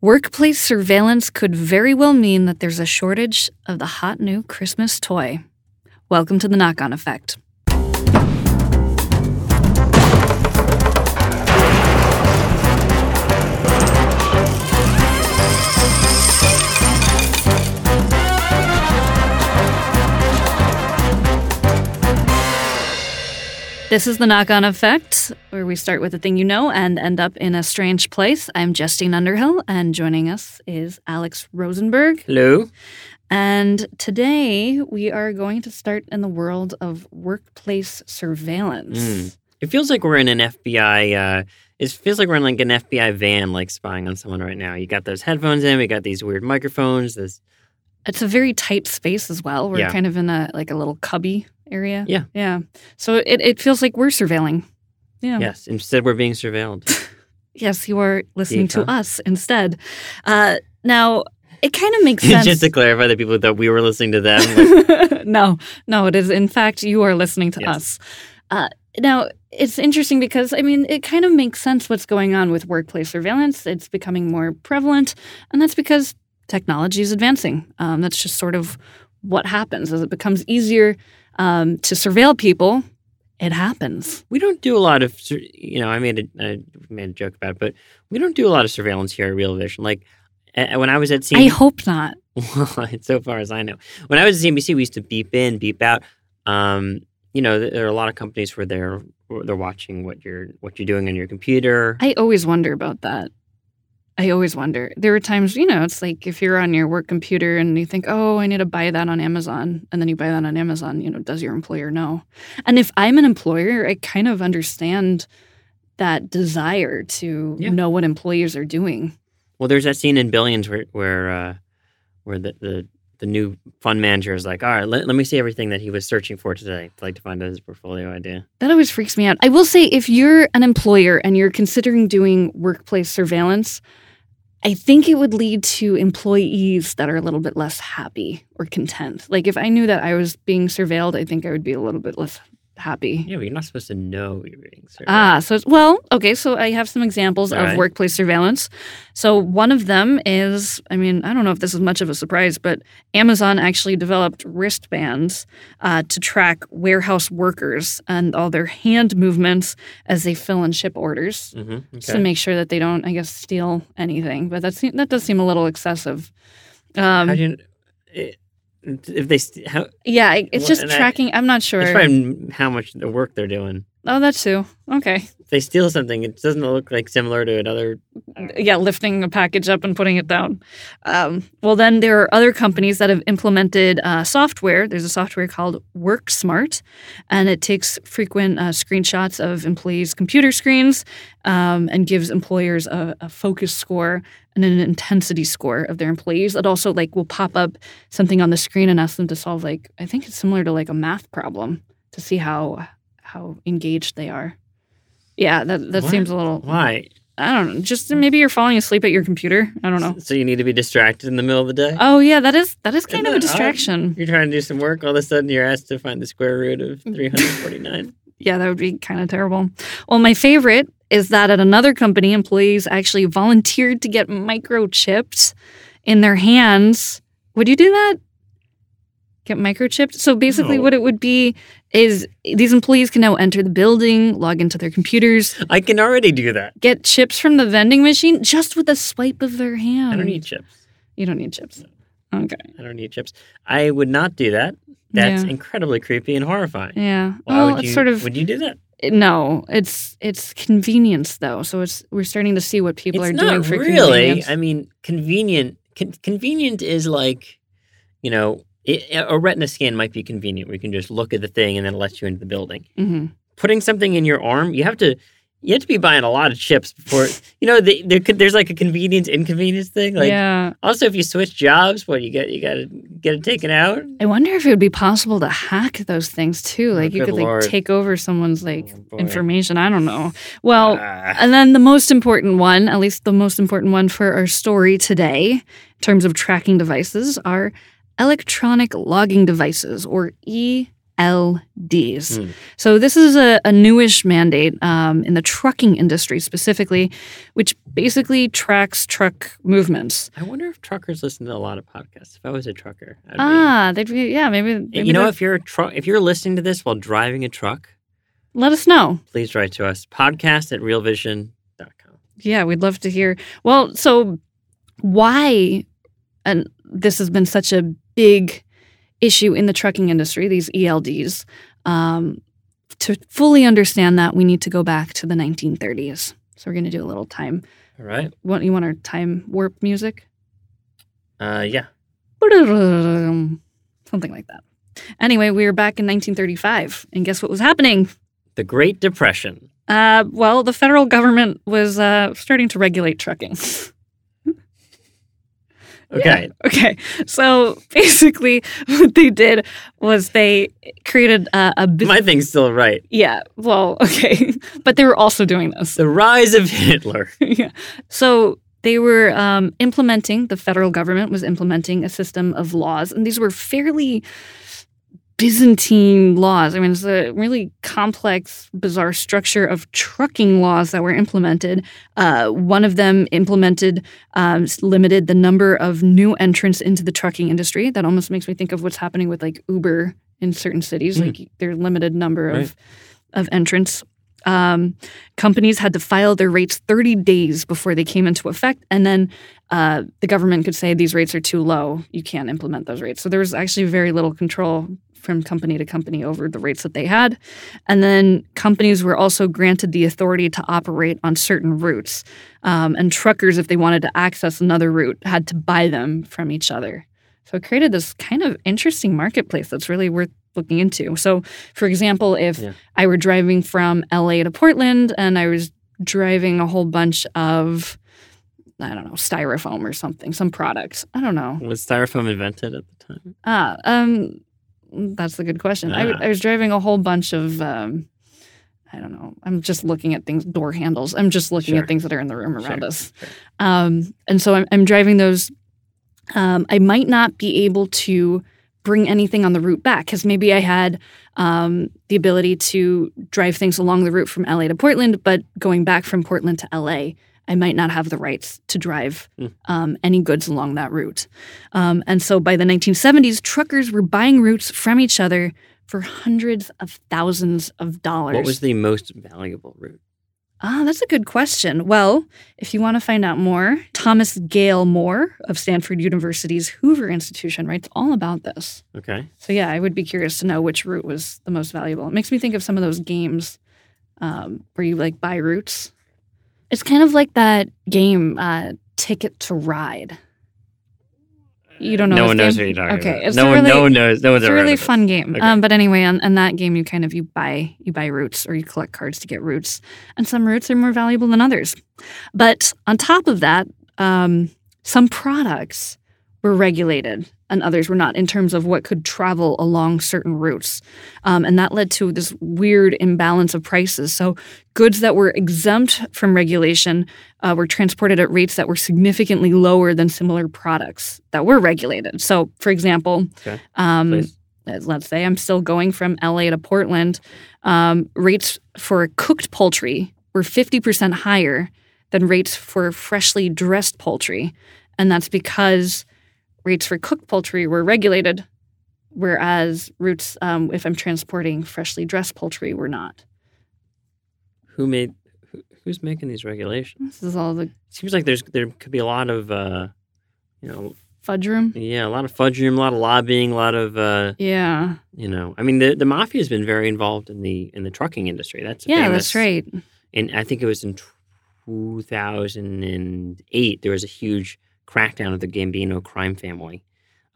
Workplace surveillance could very well mean that there's a shortage of the hot new Christmas toy. Welcome to the knock on effect. This is the knock on effect, where we start with a thing you know and end up in a strange place. I'm Justine Underhill, and joining us is Alex Rosenberg. Hello. And today we are going to start in the world of workplace surveillance. Mm. It feels like we're in an FBI. Uh, it feels like we're in like an FBI van, like spying on someone right now. You got those headphones in. We got these weird microphones. This It's a very tight space as well. We're Yeah. kind of in a like a little cubby area. Yeah. Yeah. So it, it feels like we're surveilling. Yeah. yes. Instead, we're being surveilled. Yes, you are listening to us instead. Uh, now, it kind of makes sense. Just to clarify, the people that we were listening to them. Like, no, no, it is. In fact, you are listening to Yes. us. Uh, now, it's interesting because, I mean, it kind of makes sense what's going on with workplace surveillance. It's becoming more prevalent, and that's because technology is advancing. Um, that's just sort of what happens as it becomes easier um, to surveil people. It happens. we don't do a lot of, you know, I made a, I made a joke about it, but we don't do a lot of surveillance here at Real Vision. Like when I was at CNBC, I hope not. Well, so far as I know, when I was at CNBC, we used to beep in, beep out. Um, you know, there are a lot of companies where they're they're watching what you're what you're doing on your computer. I always wonder about that. I always wonder. There are times, you know, it's like if you're on your work computer and you think, oh, I need to buy that on Amazon. And then you buy that on Amazon, you know, does your employer know? And if I'm an employer, I kind of understand that desire to Yeah. know what employees are doing. Well, there's that scene in Billions where where uh, where the, the the new fund manager is like, all right, let, let me see everything that he was searching for today, like to find out his portfolio idea. That always freaks me out. I will say, if you're an employer and you're considering doing workplace surveillance, I think it would lead to employees that are a little bit less happy or content. Like if I knew that I was being surveilled, I think I would be a little bit less happy. Yeah, but you're not supposed to know you're being surveyed. Ah, so it's, well, okay. So I have some examples All of right. workplace surveillance. So one of them is, I mean, I don't know if this is much of a surprise, but Amazon actually developed wristbands uh, to track warehouse workers and all their hand movements as they fill and ship orders hmm just to make sure that they don't, I guess, steal anything. But that that does seem a little excessive. Um, How do you? It, if they st- how yeah, it's just and I- tracking. I'm not sure. it's probably how much the work they're doing. oh, that too. Okay. They steal something, it doesn't look like similar to another. yeah, lifting a package up and putting it down. Um, well, then there are other companies that have implemented uh, software. There's a software called WorkSmart, and it takes frequent uh, screenshots of employees' computer screens um, and gives employers a, a focus score and an intensity score of their employees. It also like will pop up something on the screen and ask them to solve like I think it's similar to like a math problem to see how how engaged they are. Yeah, that that What? seems a little Why? I don't know. Just maybe you're falling asleep at your computer. I don't know. So you need to be distracted in the middle of the day. Oh yeah, that is that is kind Isn't of a that odd? distraction. You're trying to do some work. All of a sudden, you're asked to find the square root of 349. Yeah, that would be kind of terrible. Well, my favorite is that at another company, employees actually volunteered to get microchipped in their hands. Would you do that? Get microchipped? So basically, No. what it would be is these employees can now enter the building, log into their computers, I can already do that. get chips from the vending machine just with a swipe of their hand. I don't need chips. You don't need chips. Okay. I don't need chips. I would not do that. That's Yeah. incredibly creepy and horrifying. Yeah. Why well, would it's you? sort of would you do that? no. It's it's convenience though. So it's we're starting to see what people it's are doing for really. convenience. I mean, convenient. Con- convenient is like, you know, it, a retina scan might be convenient. where you can just look at the thing and then it lets you into the building. hmm Putting something in your arm, you have to. You have to be buying a lot of chips before you know. The, there could, there's like a convenience inconvenience thing. Like yeah. also, if you switch jobs, what you get you got to get it taken out. I wonder if it would be possible to hack those things too. Oh, Like you good could like take over someone's like Oh, information. I don't know. Well, Ah. and then the most important one, at least the most important one for our story today, in terms of tracking devices, are electronic logging devices or ELDs. Hmm. So this is a, a newish mandate um, in the trucking industry specifically, which basically tracks truck movements. I wonder if truckers listen to a lot of podcasts. If I was a trucker, I'd Ah, they'd be, yeah, maybe. maybe You know, if you're a truck, if you're listening to this while driving a truck, let us know. please write to us. Podcast at realvision.com. Yeah, we'd love to hear. Well, so why, and this has been such a big issue in the trucking industry, these ELDs. Um, to fully understand that, we need to go back to the 1930s. So we're going to do a little time. All right. What you want our time warp music? Uh, yeah. Something like that. Anyway, we were back in 1935, and guess what was happening? The Great Depression. Uh, well, the federal government was uh, starting to regulate trucking. Okay. Okay, so basically, what they did was they created a, a bus- My thing's still right. yeah. Well, okay, but they were also doing this. The rise of Hitler. yeah. So they were um, implementing. The federal government was implementing a system of laws, and these were fairly Byzantine laws. I mean, it's a really complex, bizarre structure of trucking laws that were implemented. Uh, one of them implemented um, limited the number of new entrants into the trucking industry. That almost makes me think of what's happening with like Uber in certain cities. Mm. Like their limited number of Right. of entrants. Um, companies had to file their rates 30 days before they came into effect, and then uh, the government could say these rates are too low. You can't implement those rates. So there was actually very little control from company to company over the rates that they had. And then companies were also granted the authority to operate on certain routes. Um, and truckers, if they wanted to access another route, had to buy them from each other. So it created this kind of interesting marketplace that's really worth looking into. So, for example, if Yeah. I were driving from LA to Portland and I was driving a whole bunch of, I don't know, styrofoam or something, some products. I don't know. Was styrofoam invented at the time? Ah, um, that's a good question. I. I was driving a whole bunch of, um, I don't know. I'm just looking at things, door handles. I'm just looking Sure. at things that are in the room around Sure, us. sure. Um, and so I'm, I'm driving those. Um, I might not be able to bring anything on the route back because maybe I had um, the ability to drive things along the route from LA to Portland, but going back from Portland to LA, I might not have the rights to drive Hmm. um, any goods along that route. Um, and so by the 1970s, truckers were buying routes from each other for hundreds of thousands of dollars. What was the most valuable route? Ah, that's a good question. Well, if you want to find out more, Thomas Gale Moore of Stanford University's Hoover Institution writes all about this. Okay. So, yeah, I would be curious to know which route was the most valuable. It makes me think of some of those games um, where you like buy routes. It's kind of like that game, uh, Ticket to Ride. You don't know No one knows game? what you're talking Okay, about. it's no one. really- no one knows. No one's It's a really fun game. Okay. Um, but anyway, on, on that game, you kind of you buy you buy routes or you collect cards to get routes, and some routes are more valuable than others. But on top of that, um, some products were regulated and others were not in terms of what could travel along certain routes, um, and that led to this weird imbalance of prices. So goods that were exempt from regulation uh, were transported at rates that were significantly lower than similar products that were regulated. So, for example, Okay. um, let's say I'm still going from LA to Portland, um, rates for cooked poultry were 50% higher than rates for freshly dressed poultry. And that's because rates for cooked poultry were regulated, whereas routes, um, if I'm transporting freshly dressed poultry, were not. Who made? Who, who's making these regulations? This is all the Seems like there's there could be a lot of uh, you know fudge room. Yeah, a lot of fudge room, a lot of lobbying, a lot of uh, Yeah. you know. I mean, the the mafia has been very involved in the in the trucking industry. That's Yeah, famous, that's right. And I think it was in 2008 there was a huge crackdown of the Gambino crime family,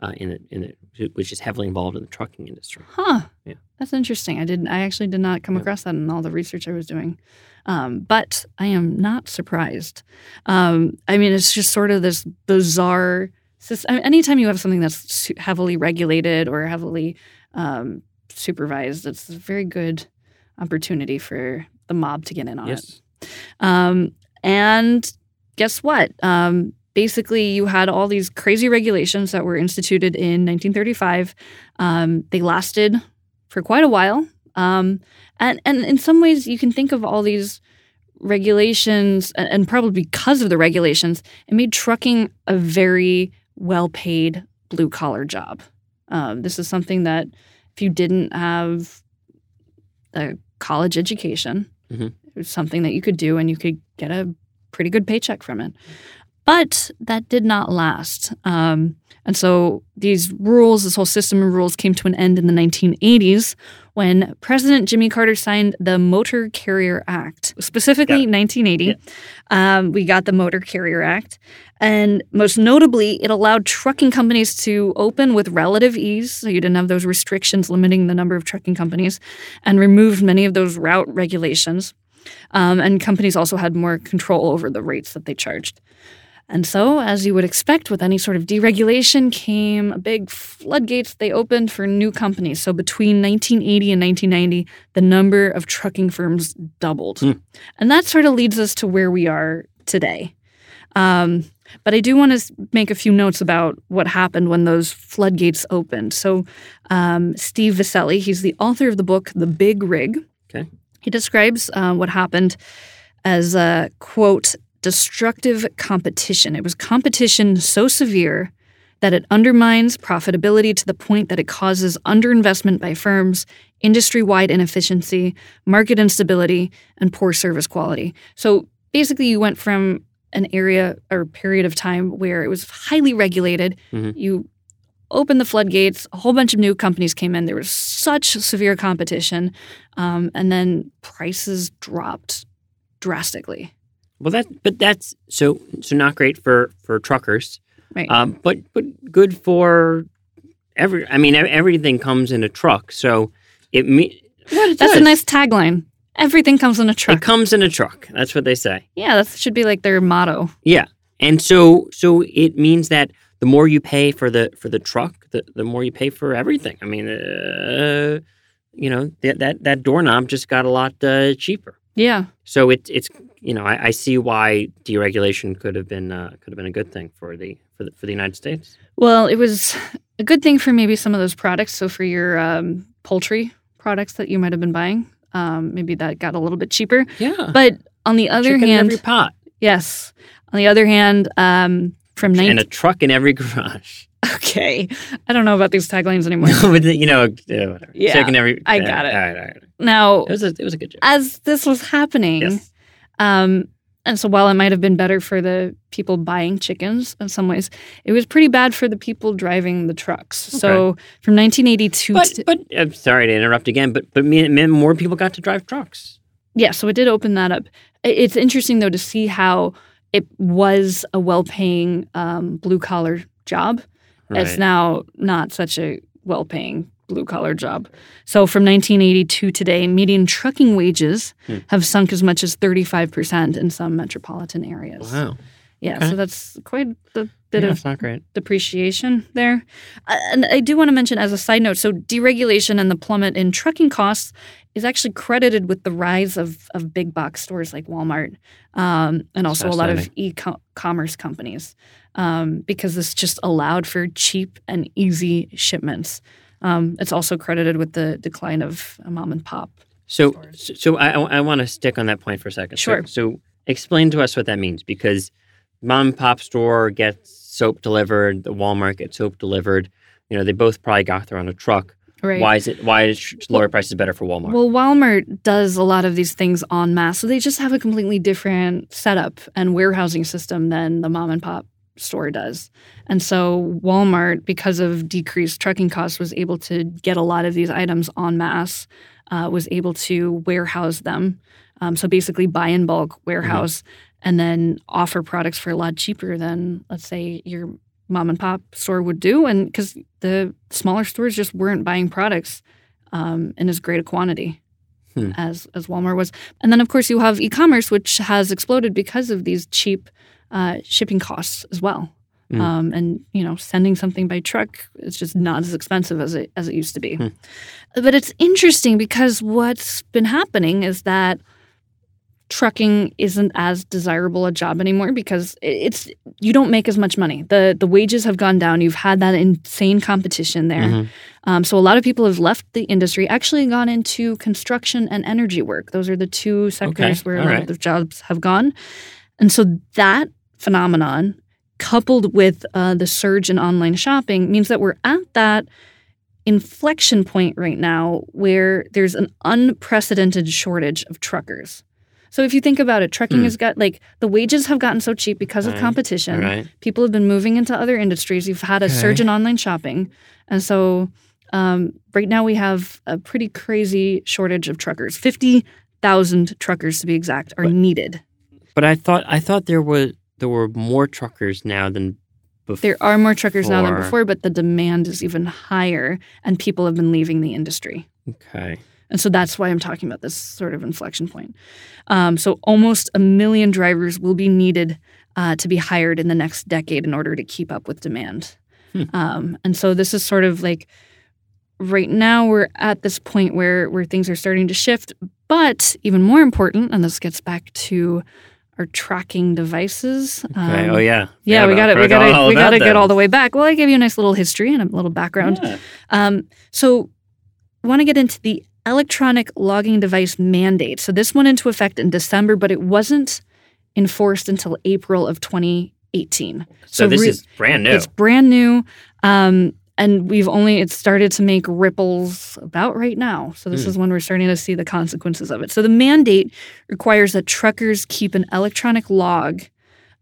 uh, in the in the which is heavily involved in the trucking industry. Huh. Yeah. That's interesting. I didn't. I actually did not come Yeah. across that in all the research I was doing, um, but I am not surprised. Um, I mean, it's just sort of this bizarre. sys- I mean, anytime you have something that's heavily regulated or heavily um, supervised, it's a very good opportunity for the mob to get in on it. Um, and guess what? Um, basically, you had all these crazy regulations that were instituted in 1935. Um, they lasted for quite a while. Um, and, and in some ways, you can think of all these regulations, and, and probably because of the regulations, it made trucking a very well paid blue collar job. Um, this is something that if you didn't have a college education, Mhm. it was something that you could do and you could get a pretty good paycheck from it. But that did not last. Um, and so these rules, this whole system of rules came to an end in the 1980s when President Jimmy Carter signed the Motor Carrier Act. Specifically, it. 1980, um, we got the Motor Carrier Act. And most notably, it allowed trucking companies to open with relative ease. So you didn't have those restrictions limiting the number of trucking companies and removed many of those route regulations. Um, and companies also had more control over the rates that they charged. And so, as you would expect with any sort of deregulation, came a big floodgates they opened for new companies. So, between 1980 and 1990, the number of trucking firms doubled. Hmm. And that sort of leads us to where we are today. Um, but I do want to make a few notes about what happened when those floodgates opened. So, um, Steve Viscelli, he's the author of the book The Big Rig. Okay. He describes uh, what happened as a quote, destructive competition. It was competition so severe that it undermines profitability to the point that it causes underinvestment by firms, industry wide inefficiency, market instability, and poor service quality. So basically, you went from an area or period of time where it was highly regulated. Mhm. You opened the floodgates, a whole bunch of new companies came in. There was such severe competition. Um, and then prices dropped drastically. Well, that but that's so so not great for for truckers, Right. um, but but good for every. I mean, everything comes in a truck, so it me. That's a nice tagline. Everything comes in a truck. It comes in a truck. That's what they say. yeah, that should be like their motto. Yeah, and so so it means that the more you pay for the for the truck, the, the more you pay for everything. I mean, uh, you know that that that doorknob just got a lot uh, cheaper. Yeah. So it, it's you know I, I see why deregulation could have been uh, could have been a good thing for the for the, for the United States. Well, it was a good thing for maybe some of those products. So for your um, poultry products that you might have been buying, um, maybe that got a little bit cheaper. Yeah, But on the other Chicken in hand, every pot yes. On the other hand, um, from and a truck in every garage. okay, I don't know about these taglines anymore. But you know, uh, whatever. Yeah, every. I yeah, got it. All right, all right. now, It was a it was a good job. as this was happening, Yes. um, and so while it might have been better for the people buying chickens in some ways, it was pretty bad for the people driving the trucks. So from 1982 But to but I'm sorry to interrupt again. But but more people got to drive trucks. Yeah, so it did open that up. It's interesting though to see how it was a well-paying um, blue-collar job. It's now not such a well-paying blue-collar job. So from 1980 to today, median trucking wages Hmm. have sunk as much as 35% in some metropolitan areas. Wow. Yeah, Okay. so that's quite a bit yeah, of it's not great. depreciation there. Uh, And I do want to mention as a side note so deregulation and the plummet in trucking costs is actually credited with the rise of, of big box stores like Walmart um, and also a lot of e commerce companies um, because this just allowed for cheap and easy shipments. Um, it's also credited with the decline of mom and pop. So stores. so, so I I want to stick on that point for a second. So- Sure. So, explain to us what that means because mom and pop store gets soap delivered, the Walmart gets soap delivered. You know, they both probably got there on a truck. Right. Why is it? Why is lower prices better for Walmart? Well, Walmart does a lot of these things en masse. So they just have a completely different setup and warehousing system than the mom and pop store does. And so Walmart, because of decreased trucking costs, was able to get a lot of these items en masse, uh, was able to warehouse them. Um, so basically, buy in bulk, warehouse, and then offer products for a lot cheaper than, let's say, your mom and pop store would do. And because the smaller stores just weren't buying products um, in as great a quantity Hmm. as as Walmart was. And then, of course, you have e-commerce, which has exploded because of these cheap uh, shipping costs as well. Mm. Um, and you know, sending something by truck is just not as expensive as it as it used to be. Hmm. But it's interesting because what's been happening is that trucking isn't as desirable a job anymore because it's you don't make as much money. the The wages have gone down. You've had that insane competition there. Mhm. Um, so a lot of people have left the industry, actually gone into construction and energy work. Those are the two sectors where a lot right. of the jobs have gone. And so that phenomenon, coupled with uh, the surge in online shopping, means that we're at that inflection point right now where there's an unprecedented shortage of truckers. So if you think about it, trucking Hmm. has got like the wages have gotten so cheap because of Right. competition. All right. People have been moving into other industries. You've had a Okay. surge in online shopping. And so um, right now we have a pretty crazy shortage of truckers. 50,000 truckers to be exact are But- needed. But I thought I thought there was there were more truckers now than before. There are more truckers now than Before. before, but the demand is even higher and people have been leaving the industry. Okay. And so that's why I'm talking about this sort of inflection point. Um, so almost a million drivers will be needed uh, to be hired in the next decade in order to keep up with demand. Hmm. Um, and so this is sort of like right now we're at this point where where things are starting to shift. But even more important, and this gets back to our tracking devices. Okay. um, oh yeah. yeah, we got it. we got to all we got to get all the way back. Well, I gave you a nice little history and a little background. Yeah. Um, so, I want to get into the electronic logging device mandate. So, this went into effect in December, but it wasn't enforced until April of 2018. So, So this re- is brand new. It's brand new. Um, and we've only, it started to make ripples about right now. So, this Hmm. is when we're starting to see the consequences of it. So, the mandate requires that truckers keep an electronic log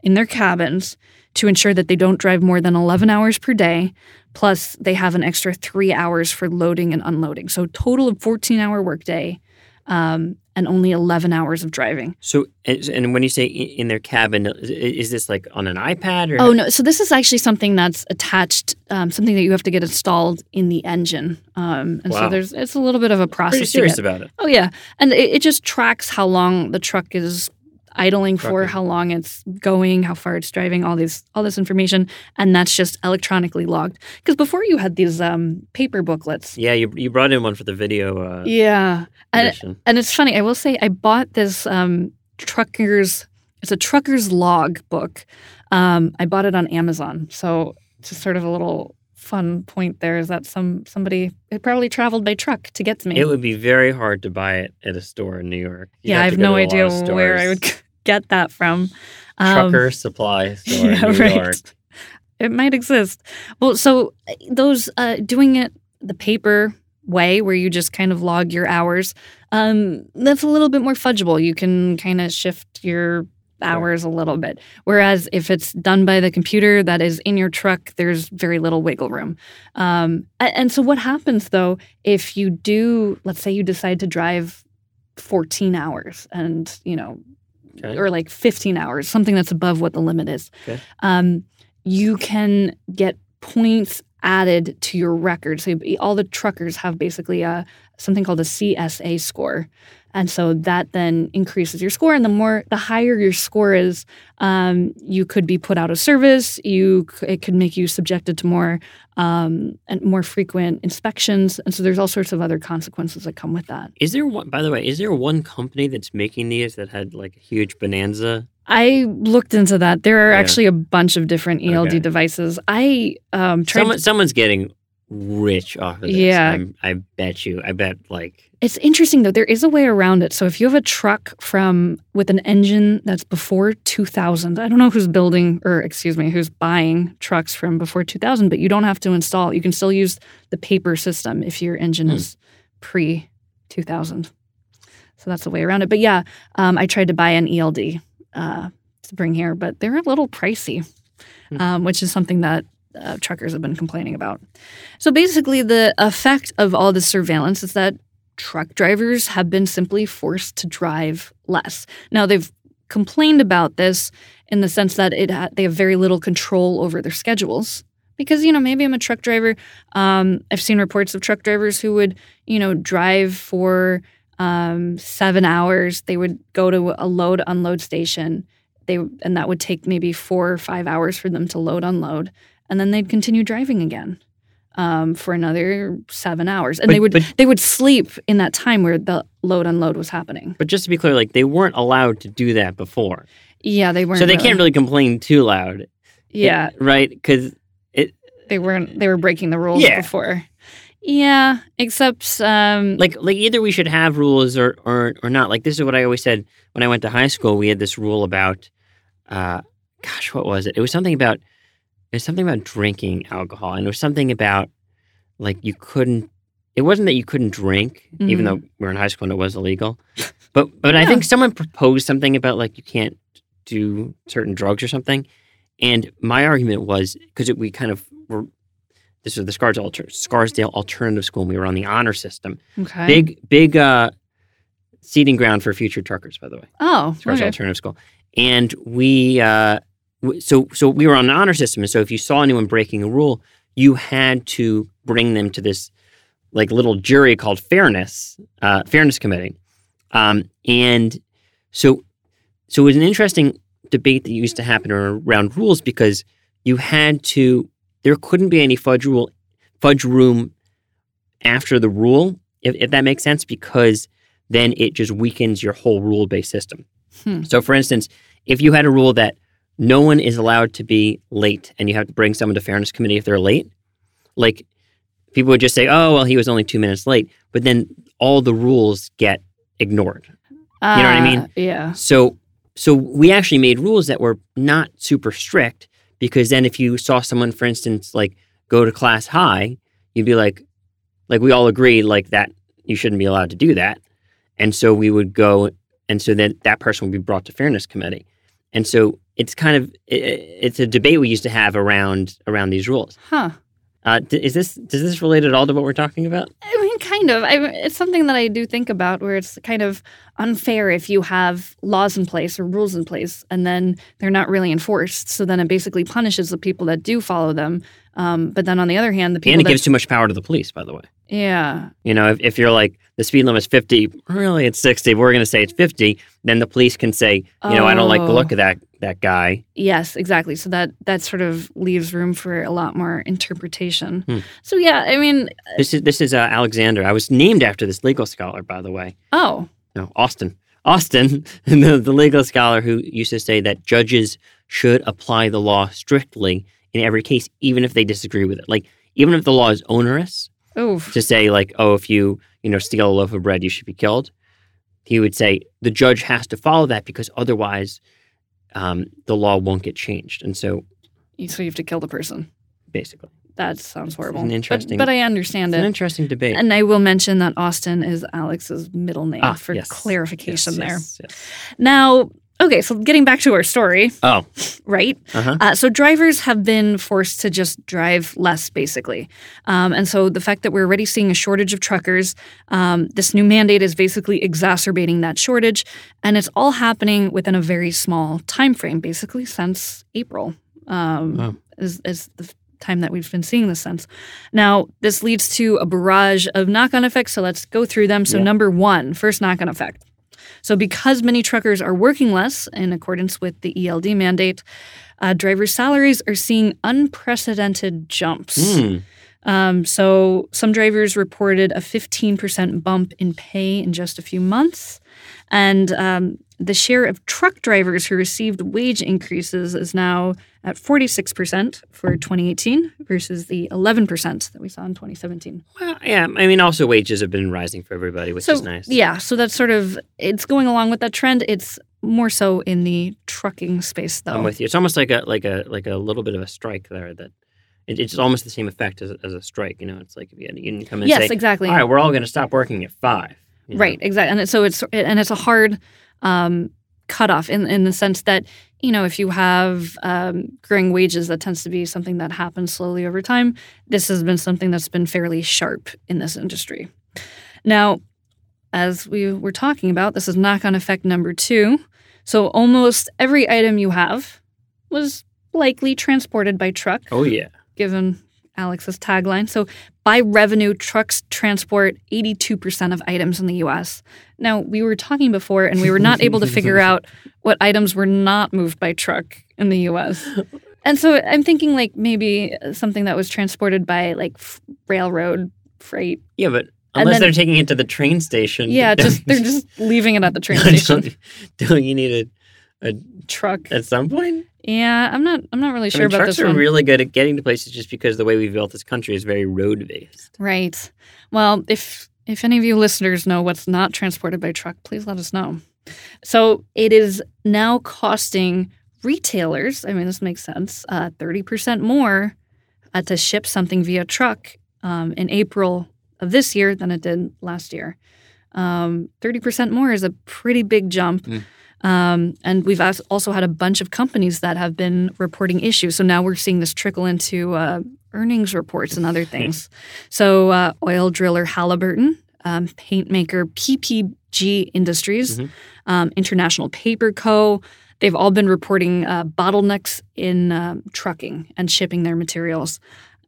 in their cabins to ensure that they don't drive more than 11 hours per day. Plus, they have an extra three hours for loading and unloading. So, total of 14 hour workday um, and only 11 hours of driving. So, and when you say in their cabin, is- is this like on an iPad or? Oh, no. So, this is actually something that's attached, um, something that you have to get installed in the engine. Um, and so, there's it's a little bit of a process. Pretty to serious about it. Oh yeah, and it, it just tracks how long the truck is idling for, how long it's going, how far it's driving, all these all this information, and that's just electronically logged. Because before you had these um, paper booklets. Yeah, you you brought in one for the video uh, Yeah, and edition. and it's funny. I will say I bought this um, truckers. It's a trucker's log book. Um, I bought it on Amazon, so just sort of a little fun point there is that some somebody it probably traveled by truck to get to me. It would be very hard to buy it at a store in New York. You'd yeah, I to have no to a lot idea where I would get that from. Um, Trucker supply store yeah, New right. York. It might exist. Well, so uh, those uh, doing it the paper way, where you just kind of log your hours, um, that's a little bit more fudgeable. You can kind of shift your hours a little bit. Whereas if it's done by the computer that is in your truck, there's very little wiggle room. Um, and so what happens though if you do, let's say you decide to drive 14 hours and you know Okay. or like 15 hours, something that's above what the limit is. Okay. Um, you can get points added to your record. So all the truckers have basically a something called a CSA score. And so that then increases your score. And the more, the higher your score is, um, you could be put out of service. You, it could make you subjected to more um, and more frequent inspections. And so there's all sorts of other consequences that come with that. Is there one? By the way, is there one company that's making these that had like a huge bonanza? I looked into that. There are Yeah. actually a bunch of different ELD Okay. devices. I um, tried. Someone, someone's getting rich off of this. Yeah. I'm, I bet you. I bet like it's interesting though. There is a way around it. So if you have a truck from with an engine that's before 2000, I don't know who's building or excuse me, who's buying trucks from before 2000, but you don't have to install. You can still use the paper system if your engine Hmm. is pre 2000. So that's the way around it. But yeah, um, I tried to buy an ELD uh, to bring here, but they're a little pricey. Hmm. um, which is something that uh, truckers have been complaining about. So basically, the effect of all this surveillance is that truck drivers have been simply forced to drive less. Now, they've complained about this in the sense that it ha- they have very little control over their schedules. Because, you know, maybe I'm a truck driver. Um, I've seen reports of truck drivers who would, you know, drive for um, seven hours. They would go to a load unload station. They and that would take maybe four or five hours for them to load unload, and then they'd continue driving again um, for another seven hours. And But- they would but- they would sleep in that time where the load unload was happening. But just to be clear, like they weren't allowed to do that before, Yeah, they weren't. so they can't really complain too loud. Yeah, right? Because it they weren't. They were breaking the rules Yeah. before. Yeah, except um, like like either we should have rules or or or not. Like this is what I always said when I went to high school. We had this rule about, uh, gosh, what was it? It was something about it was something about drinking alcohol, and it was something about like you couldn't. It wasn't that you couldn't drink, even Mhm. though we were in high school and it was illegal. But but I think someone proposed something about like you can't do certain drugs or something. And my argument was because we kind of were. This was the Scarsdale, Alter- Scarsdale Alternative School. And we were on the honor system. okay. Big, big uh, seating ground for future truckers, by the way. Oh, Scarsdale okay. Alternative School. And we, uh, w- so so we were on an honor system, and so if you saw anyone breaking a rule, you had to bring them to this like little jury called fairness, uh, fairness committee. Um, and so, so it was an interesting debate that used to happen around rules because you had to. There couldn't be any fudge rule, fudge room after the rule, if, if that makes sense, because then it just weakens your whole rule based system. Hmm. So, for instance, if you had a rule that no one is allowed to be late and you have to bring someone to fairness committee if they're late, like people would just say, oh, well, he was only two minutes late. But then all the rules get ignored. You know what I mean? Uh, Yeah. So, so we actually made rules that were not super strict because then if you saw someone, for instance, like go to class high, you'd be like, like we all agreed like that you shouldn't be allowed to do that, and so we would go, and so then that person would be brought to fairness committee, and so it's kind of i- i- it's a debate we used to have around around these rules. Huh. Uh, is this does this relate at all to what we're talking about? I mean, kind of. I, it's something that I do think about where it's kind of unfair if you have laws in place or rules in place and then they're not really enforced. So then it basically punishes the people that do follow them. Um, but then on the other hand, the people and it that gives too much power to the police, by the way. yeah, You know, if, if you're like the speed limit is 50, really it's 60, we're going to say it's 50, then the police can say, you know, I don't like the Oh. look of that that guy. yes, exactly. So that that sort of leaves room for a lot more interpretation. Hmm. So yeah, I mean, This is this is uh, Alexander. I was named after this legal scholar, by the way. oh, No, Austin. Austin, the, the legal scholar who used to say that judges should apply the law strictly in every case, even if they disagree with it. Like, even if the law is onerous, oof. to say like, oh, if you you know steal a loaf of bread, you should be killed. He would say the judge has to follow that because otherwise, um, the law won't get changed. And so, so you have to kill the person. basically, That sounds horrible. an But- interesting- but, I understand it's an interesting debate. And I will mention that Austin is Alex's middle name Ah, for yes. clarification Yes, there. yes. Now, okay, so getting back to our story, Oh, right? uh-huh. Uh, so drivers have been forced to just drive less, basically. Um, and so the fact that we're already seeing a shortage of truckers, um, this new mandate is basically exacerbating that shortage, and it's all happening within a very small time frame, basically since April. Um, Wow. is, is the time that we've been seeing this since. Now, this leads to a barrage of knock-on effects. So let's go through them. So Yeah. number one, first knock-on effect. So because many truckers are working less in accordance with the ELD mandate, uh, drivers' salaries are seeing unprecedented jumps. Hmm. Um, so some drivers reported a 15% bump in pay in just a few months. And um, the share of truck drivers who received wage increases is now at 46% for 2018 versus the 11% that we saw in 2017. Well, yeah. I mean, also wages have been rising for everybody, which so, is nice. Yeah, so that's sort of it's going along with that trend. It's more so in the trucking space though. I'm with you. It's almost like a like a like a little bit of a strike there. That it's almost the same effect as, as a strike. You know, it's like if you, had you come in and yes, say, exactly. "All right, we're all going to stop working at five. you know? Right, exactly. And so it's and it's a hard um, cutoff in in the sense that you know if you have um, growing wages, that tends to be something that happens slowly over time. This has been something that's been fairly sharp in this industry. Now, as we were talking about, this is knock on effect number two. So almost every item you have was likely transported by truck, Oh yeah. given Alex's tagline. So by revenue, trucks transport 82% of items in the US. Now, we were talking before and we were not able to figure out what items were not moved by truck in the US. And so I'm thinking like maybe something that was transported by like f- railroad freight. Yeah, but unless then- they're taking it to the train station. Yeah, just they're just leaving it at the train don't, station. don't you need Truck. a truck at some point? Yeah, I'm not I'm not really I sure mean, about trucks this are one. really good at getting to places just because the way we built this country is very road based. Right. Well, if if any of you listeners know what's not transported by truck, please let us know. So it is now costing retailers. I mean, this makes sense. uh, Thirty percent more uh, to ship something via truck um, in April of this year than it did last year. Um, Thirty percent more is a pretty big jump. Mm. Um, and we've also had a bunch of companies that have been reporting issues. So now we're seeing this trickle into uh, earnings reports and other things. So, uh, oil driller Halliburton, um, paint maker PPG Industries, Mhm. um, International Paper Co. They've all been reporting uh, bottlenecks in uh, trucking and shipping their materials.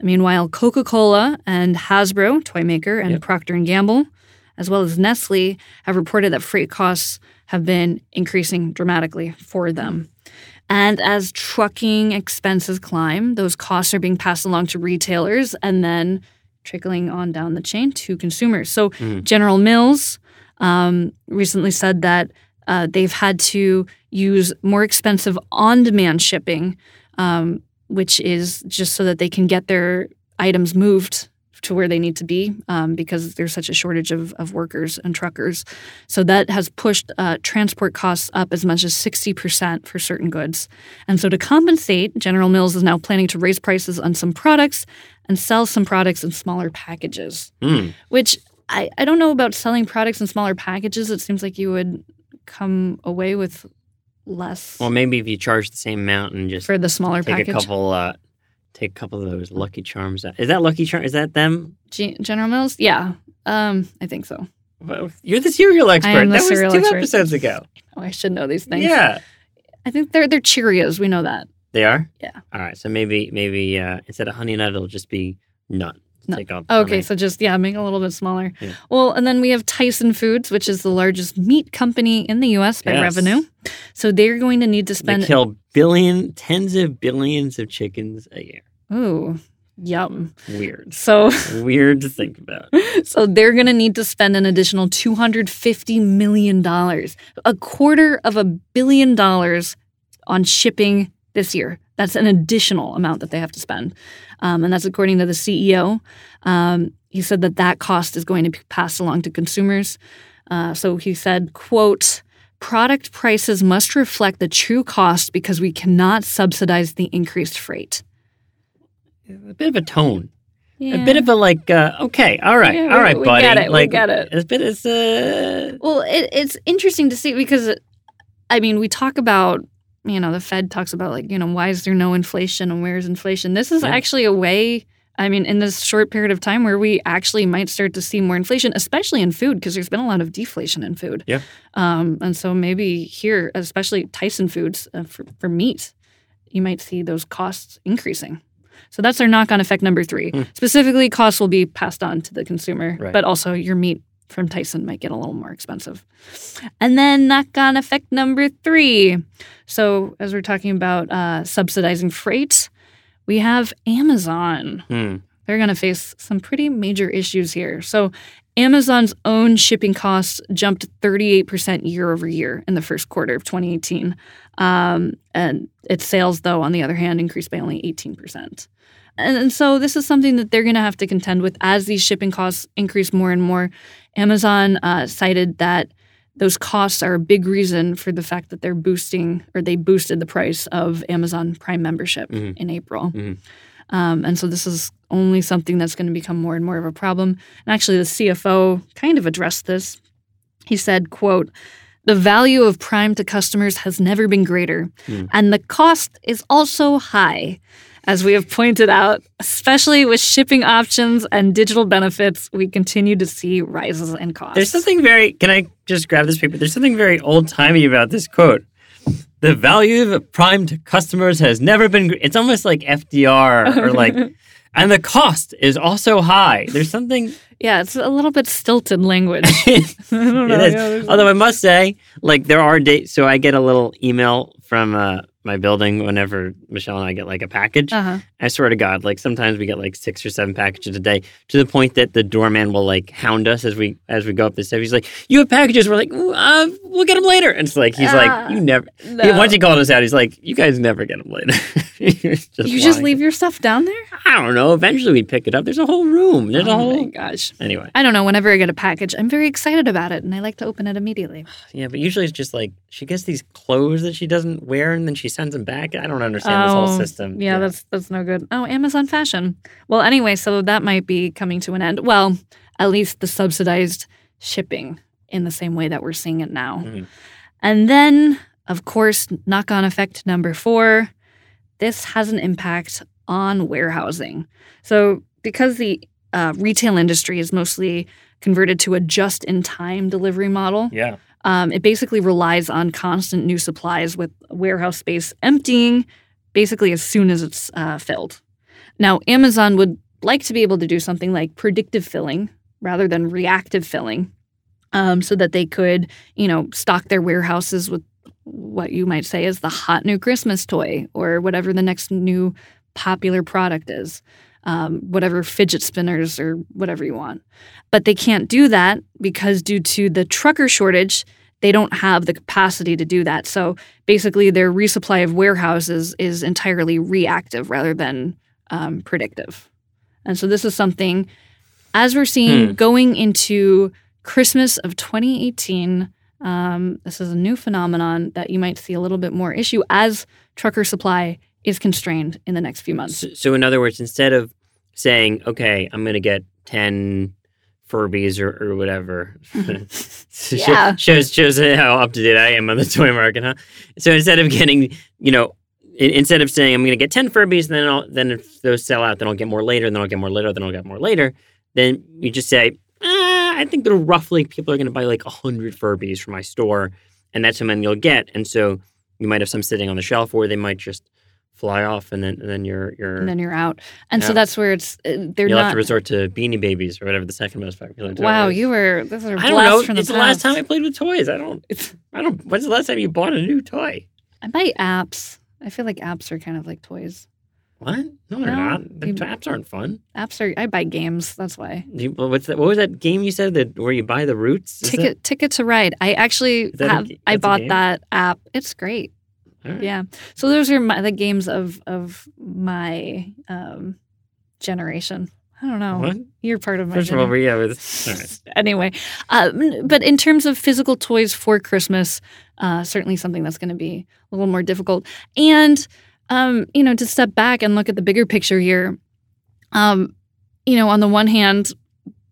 Meanwhile, Coca-Cola and Hasbro, toy maker, and Yep. Procter and Gamble, as well as Nestle, have reported that freight costs have been increasing dramatically for them. And as trucking expenses climb, those costs are being passed along to retailers and then trickling on down the chain to consumers. So, Mm. General Mills um, recently said that uh, they've had to use more expensive on demand shipping, um, which is just so that they can get their items moved to where they need to be um, because there's such a shortage of, of workers and truckers. So that has pushed uh, transport costs up as much as 60% for certain goods. And so to compensate, General Mills is now planning to raise prices on some products and sell some products in smaller packages, Mm. which I, I don't know about selling products in smaller packages. It seems like you would come away with less Well, maybe if you charge the same amount and just for the smaller take package. a couple, uh, take a couple of those Lucky Charms. out. Is that Lucky Charm? Is that them? G- General Mills? Yeah, um, I think so. Well, You're the cereal expert. am the that was two expert. episodes ago. Oh, I should know these things. Yeah, I think they're they're Cheerios. We know that. they are. Yeah. All right. So maybe maybe uh, instead of honey nut, it'll just be nut. Nut. Take off. Okay, so just yeah, make it a little bit smaller. Yeah. Well, and then we have Tyson Foods, which is the largest meat company in the U.S. by Yes. revenue. So they're going to need to they spend. kill billion, tens of billions of chickens a year. Ooh, yum. Weird. So Weird to think about. so they're going to need to spend an additional two hundred fifty million dollars, a quarter of a billion dollars, on shipping this year. That's an additional amount that they have to spend, um, and that's according to the CEO. Um, he said that that cost is going to be passed along to consumers. Uh, so he said, "quote." Product prices must reflect the true cost because we cannot subsidize the increased freight. A bit of a tone. Yeah. A bit of a like. Uh, okay. All right. Yeah, all we- right, we buddy. get it, we Like get it. A bit. It's uh, Well, it, it's interesting to see because, I mean, we talk about, you know, the Fed talks about like, you know, why is there no inflation and where is inflation? This is Yeah. actually a way, I mean, in this short period of time where we actually might start to see more inflation, especially in food, because there's been a lot of deflation in food. Yeah. Um, and so maybe here, especially Tyson Foods uh, for, for meat, you might see those costs increasing. So that's our knock on effect number three. Hmm. Specifically, costs will be passed on to the consumer, Right. but also your meat from Tyson might get a little more expensive. And then knock on effect number three. So, as we're talking about uh, subsidizing freight, we have Amazon. hmm. They're going to face some pretty major issues here. So, Amazon's own shipping costs jumped 38% year over year in the first quarter of 2018. Um, and its sales, though, on the other hand, increased by only 18%. And, and so this is something that they're going to have to contend with as these shipping costs increase more and more. Amazon uh, cited that those costs are a big reason for the fact that they're boosting or they boosted the price of Amazon Prime membership Mhm. in April. Mhm. Um, and so this is only something that's going to become more and more of a problem. And actually, the CFO kind of addressed this. He said, "quote." The value of Prime to customers has never been greater, Hmm. and the cost is also high. As we have pointed out, especially with shipping options and digital benefits, we continue to see rises in costs. There's something very. Can I just grab this paper? There's something very old timey about this quote. The value of Prime to customers has never been. It's almost like FDR or like, and the cost is also high. There's something. Yeah, it's a little bit stilted language. I don't know. It is. yeah, Although I must say, like there are dates. So I get a little email from uh, my building whenever Michelle and I get like a package. uh-huh. I swear to God, like sometimes we get like six or seven packages a day, to the point that the doorman will like hound us as we as we go up the steps. He's like, "You have packages?" We're like, uh, "We'll get them later." And it's like he's Ah, like, "You never." He, once he called us out, he's like, "You guys never get them later." Just You just leave your stuff down there? I don't know. Eventually, we pick it up. There's a whole room. There's a oh my whole. gosh. Anyway, I don't know. Whenever I get a package, I'm very excited about it and I like to open it immediately. yeah, but usually it's just like she gets these clothes that she doesn't wear and then she sends them back. I don't understand this whole Oh, system. Yeah, that's that's no good. Oh, Amazon Fashion. Well, anyway, so that might be coming to an end. Well, at least the subsidized shipping in the same way that we're seeing it now. Mhm. And then, of course, knock on effect number four this has an impact on warehousing. So, because the uh, retail industry is mostly converted to a just in time delivery model, yeah. um, it basically relies on constant new supplies with warehouse space emptying basically as soon as it's uh, filled. Now, Amazon would like to be able to do something like predictive filling rather than reactive filling um, so that they could, you know, stock their warehouses with what you might say is the hot new Christmas toy or whatever the next new popular product is, um, whatever fidget spinners or whatever you want. But they can't do that because due to the trucker shortage, they don't have the capacity to do that. So basically, their resupply of warehouses is entirely reactive rather than um, predictive. And so this is something, as we're seeing Hmm. going into Christmas of 2018, um, this is a new phenomenon that you might see a little bit more issue as trucker supply is constrained in the next few months. So, so in other words, instead of saying, "Okay, I'm going to get ten Furbies or, or whatever," Yeah. shows shows how up to date I am on the toy market, huh? So instead of getting, you know, instead of saying I'm going to get ten Furbies, then I'll, then if those sell out, then I'll get more later, then I'll get more later, then I'll get more later. Then you just say, ah, I think are roughly people are going to buy like hundred Furbies from my store, and that's how many you'll get. And so you might have some sitting on the shelf, or they might just fly off, and then and then you're you're And then you're out. And so that's where it's, uh, they're you'll have to resort to Beanie Babies or whatever the second most popular. toy wow, is. you were, this is a I don't know. from the it's the last time I played with toys. I don't. It's, I don't. When's the last time you bought a new toy? I buy apps. I feel like apps are kind of like toys. What? No, they're No, not. The you- apps aren't fun. Apps are, I buy games. That's why. You, what's that? What was that game you said that where you buy the routes? Is Ticket Ticket to Ride. I actually have. ga- I bought that app. It's great. Right. Yeah. So those are my, the games of of my um, generation. I don't know. What? You're part of my. First of all, yeah. Right. anyway, um, but in terms of physical toys for Christmas, uh, certainly something that's going to be a little more difficult. And um, you know, to step back and look at the bigger picture here, um, you know, on the one hand,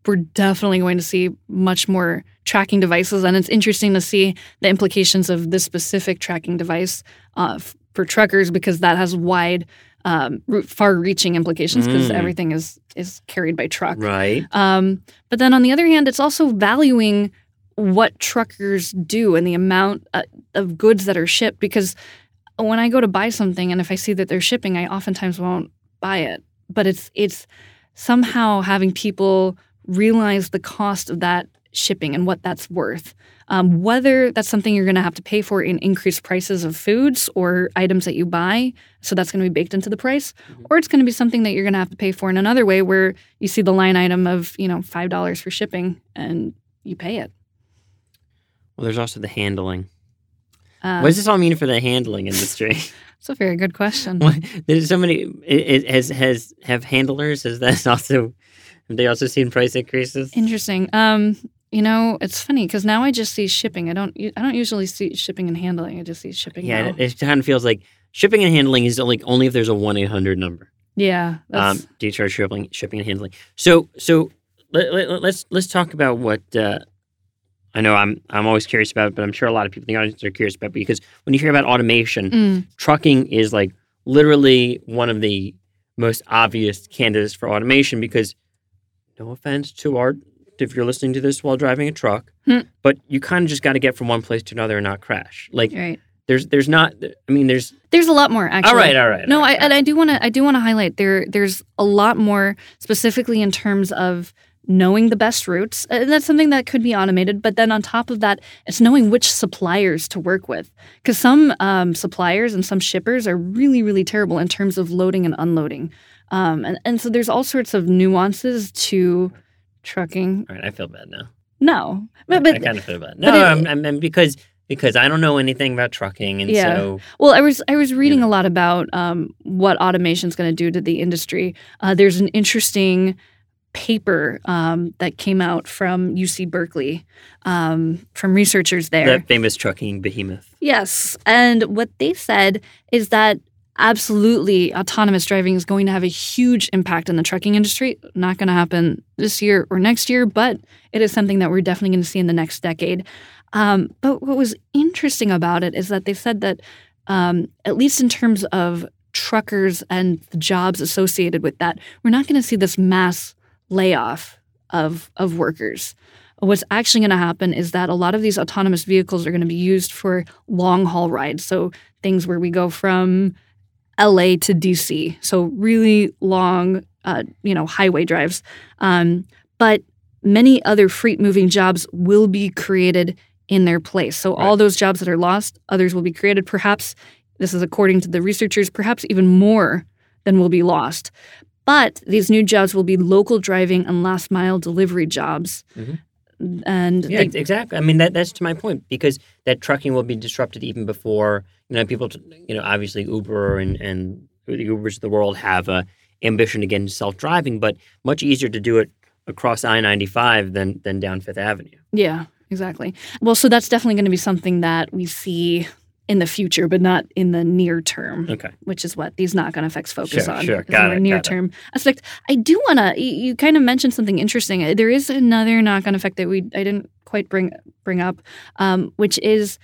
we're definitely going to see much more tracking devices, and it's interesting to see the implications of this specific tracking device uh, f- for truckers because that has wide, um, far-reaching implications because Mm. everything is is carried by truck. Right. Um, but then on the other hand, it's also valuing what truckers do and the amount uh, of goods that are shipped. Because when I go to buy something and if I see that they're shipping, I oftentimes won't buy it. But it's it's somehow having people realize the cost of that shipping and what that's worth. Um, whether that's something you're going to have to pay for in increased prices of foods or items that you buy, so that's going to be baked into the price, or it's going to be something that you're going to have to pay for in another way where you see the line item of you know five dollars for shipping and you pay it. Well, there's also the handling. Uh, what does this all mean for the handling industry? It's a very good question. What- There's so many. It, it has has have handlers. Has that also? Have they also seen price increases? Interesting. Um, you know, it's funny because now I just see shipping. I don't. I don't usually see shipping and handling. I just see shipping. Yeah, it, it kind of feels like shipping and handling is like only if there's a one eight hundred number. yeah. Um, That's, do you charge shipping, shipping and handling? So, so let, let, let's let's talk about what uh, I know I'm I'm always curious about it, but I'm sure a lot of people in the audience are curious about it because when you hear about automation, Mm, trucking is like literally one of the most obvious candidates for automation because no offense to Art if you're listening to this while driving a truck, Hmm. but you kind of just got to get from one place to another and not crash. Like right. there's there's not I mean there's There's a lot more actually. all right all right No, all I right, and I do want to I do want to highlight there there's a lot more specifically in terms of knowing the best routes. And that's something that could be automated, but then on top of that, it's knowing which suppliers to work with cuz some um, suppliers and some shippers are really really terrible in terms of loading and unloading. Um, and, and so there's all sorts of nuances to trucking. all right I feel bad now. No. But, I but kind of feel bad. No, it- I'm, I'm, because because I don't know anything about trucking, and Yeah. so Well, I was I was reading know. a lot about um, what automation is going to do to the industry. Uh, there's an interesting paper um, that came out from UC Berkeley um, from researchers there. the famous trucking behemoth. Yes, and what they said is that absolutely autonomous driving is going to have a huge impact in the trucking industry. Not going to happen this year or next year, but it is something that we're definitely going to see in the next decade. Um, but what was interesting about it is that they said that, um, at least in terms of truckers and the jobs associated with that, we're not going to see this mass layoff of of workers. What's actually going to happen is that a lot of these autonomous vehicles are going to be used for long haul rides. So things where we go from LA to DC. So really long, uh, you know, highway drives. Um, but many other freight moving jobs will be created in their place. So all those jobs that are lost, others will be created. Perhaps this is according to the researchers. Perhaps even more than will be lost. But these new jobs will be local driving and last mile delivery jobs. Mhm. And Yeah, they- exactly. I mean, that that's to my point because that trucking will be disrupted even before you know people. t- You know, obviously Uber and and the Ubers of the world have a ambition to get into self driving, but much easier to do it across I ninety five than than down Fifth Avenue. Yeah, exactly. Well, so that's definitely going to be something that we see in the future, but not in the near term, Okay. which is what these knock-on effects focus Sure, on. sure. Got the it, near got it. term aspect. I do want to. You, kind of mentioned something interesting. Uh, There is another knock-on effect that we I didn't quite bring bring up, um, which is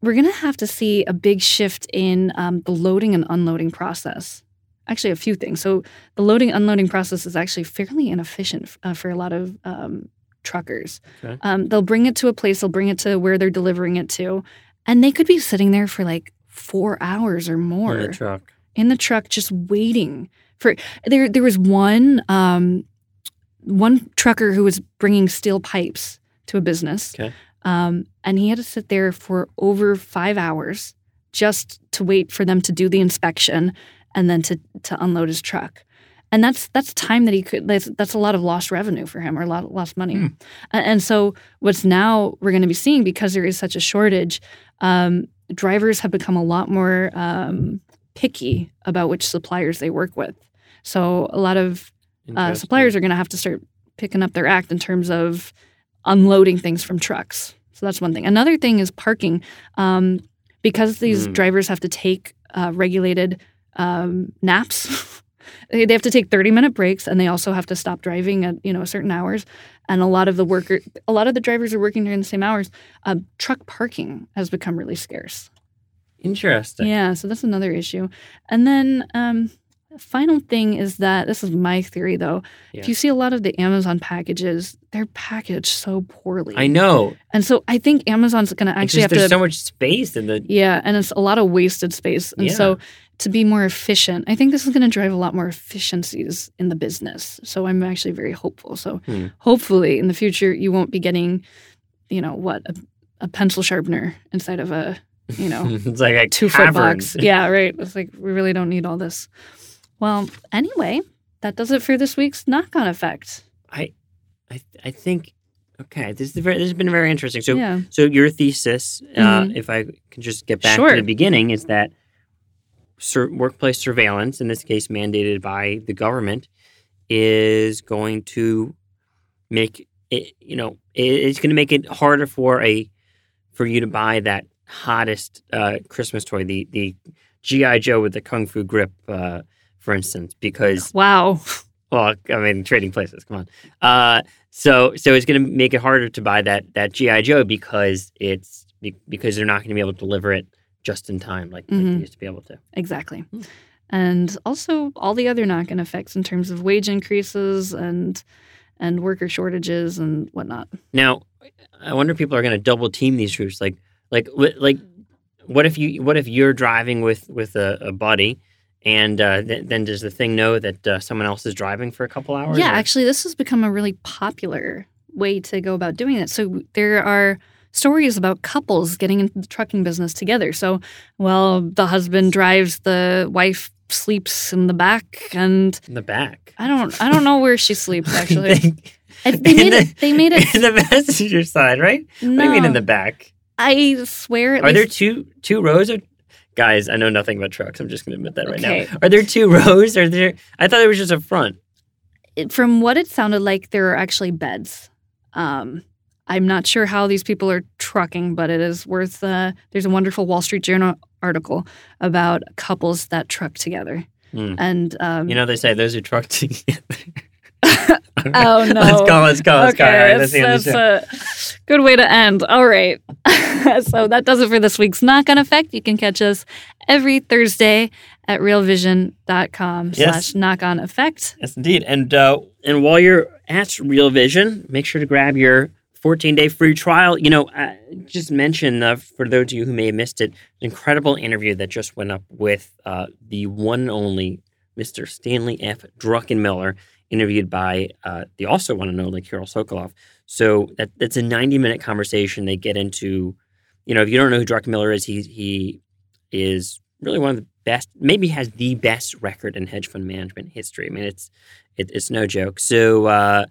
we're going to have to see a big shift in um, the loading and unloading process. Actually, a few things. So the loading unloading process is actually fairly inefficient uh, for a lot of um, truckers. Okay. Um, they'll bring it to a place, they'll bring it to where they're delivering it to, and they could be sitting there for like four hours or more In the truck. in the truck just waiting for there there was one um one trucker who was bringing steel pipes to a business Okay. um and he had to sit there for over 5 hours just to wait for them to do the inspection and then to to unload his truck and that's that's time that he could that's, that's a lot of lost revenue for him or a lot lost money. A- and so what's now we're going to be seeing because there is such a shortage um, drivers have become a lot more um, picky about which suppliers they work with. So a lot of uh, suppliers are going to have to start picking up their act in terms of unloading things from trucks. So that's one thing. Another thing is parking. Um, because these Mm. drivers have to take uh, regulated um, naps. they have to take 30 minute breaks and they also have to stop driving at you know certain hours and a lot of the worker a lot of the drivers are working during the same hours uh, truck parking has become really scarce Interesting. yeah, so that's another issue. And then um final thing is that this is my theory though. Yeah. If you see a lot of the Amazon packages, they're packaged so poorly. I know. And so I think Amazon's going to actually just have there's to so much space in the. Yeah, and it's a lot of wasted space. And so to be more efficient, I think this is going to drive a lot more efficiencies in the business. So I'm actually very hopeful. So Hmm. hopefully in the future you won't be getting you know what a, a pencil sharpener inside of a you know it's like a two foot box. Yeah, right. It's like we really don't need all this. Well, anyway, that does it for this week's knock on effect. I, I, I think. Okay, this is very. This has been very interesting. So, yeah. so your thesis, uh, Mhm. if I can just get back Sure. to the beginning, is that sur- workplace surveillance, in this case mandated by the government, is going to make it. You know, it, it's going to make it harder for a for you to buy that hottest uh, Christmas toy, the the GI Joe with the kung fu grip, uh, for instance, because Wow. Well, I mean, trading places. Come on. Uh, so so it's going to make it harder to buy that that GI Joe because it's because they're not going to be able to deliver it just in time like, like Mhm. they used to be able to. Exactly. And also all the other knock-on effects in terms of wage increases and and worker shortages and whatnot. Now, I wonder if people are going to double team these routes. Like, like, like, what if you, what if you're driving with with a, a buddy, and uh, th- then does the thing know that uh, someone else is driving for a couple hours? Yeah, or- actually, this has become a really popular way to go about doing it. So there are stories about couples getting into the trucking business together. So, well, the husband drives, the wife sleeps in the back, and in the back. I don't, I don't know where she sleeps actually. They- they made the- it. They made it. in the passenger side, right? What do you mean in the back? I swear. Are there two two rows of guys? I know nothing about trucks. I'm just going to admit that right now. Are there two rows? Are there? I thought there was just a front. it- from what it sounded like, there are actually beds. Um, I'm not sure how these people are trucking, but it is worth. Uh, there's a wonderful Wall Street Journal article about couples that truck together, Hmm. and um, You know, they say those who truck together. Oh, no. Let's go. Let's go. Let's go. All okay, right, let's that's, that's a good way to end. All right, so that does it for this week's Knock On Effect. You can catch us every Thursday at realvision.com Yes. slash knock on effect. Yes, indeed. And uh, and while you're at Real Vision, make sure to grab your 14 day free trial. You know, uh, just mention uh, for those of you who may have missed it, an incredible interview that just went up with uh, the one and only Mr. Stanley F. Druckenmiller, interviewed by uh, the also one and only Kiril Sokoloff. So that that's a 90 minute conversation. They get into, you know, if you don't know who Druckenmiller is, he he is really one of the best, maybe has the best record in hedge fund management history. I mean, it's it, it's no joke. So uh,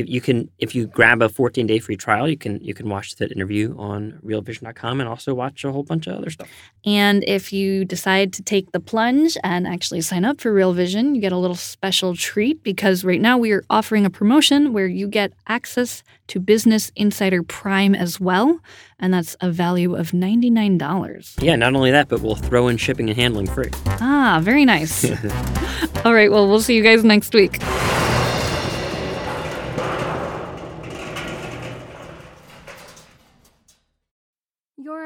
if you can, if you grab a 14 day free trial, you can you can watch that interview on RealVision.com and also watch a whole bunch of other stuff. And if you decide to take the plunge and actually sign up for Real Vision, you get a little special treat because right now we are offering a promotion where you get access to Business Insider Prime as well. And that's a value of $99. Yeah, not only that, but we'll throw in shipping and handling free. Ah, very nice. All right, well, we'll see you guys next week.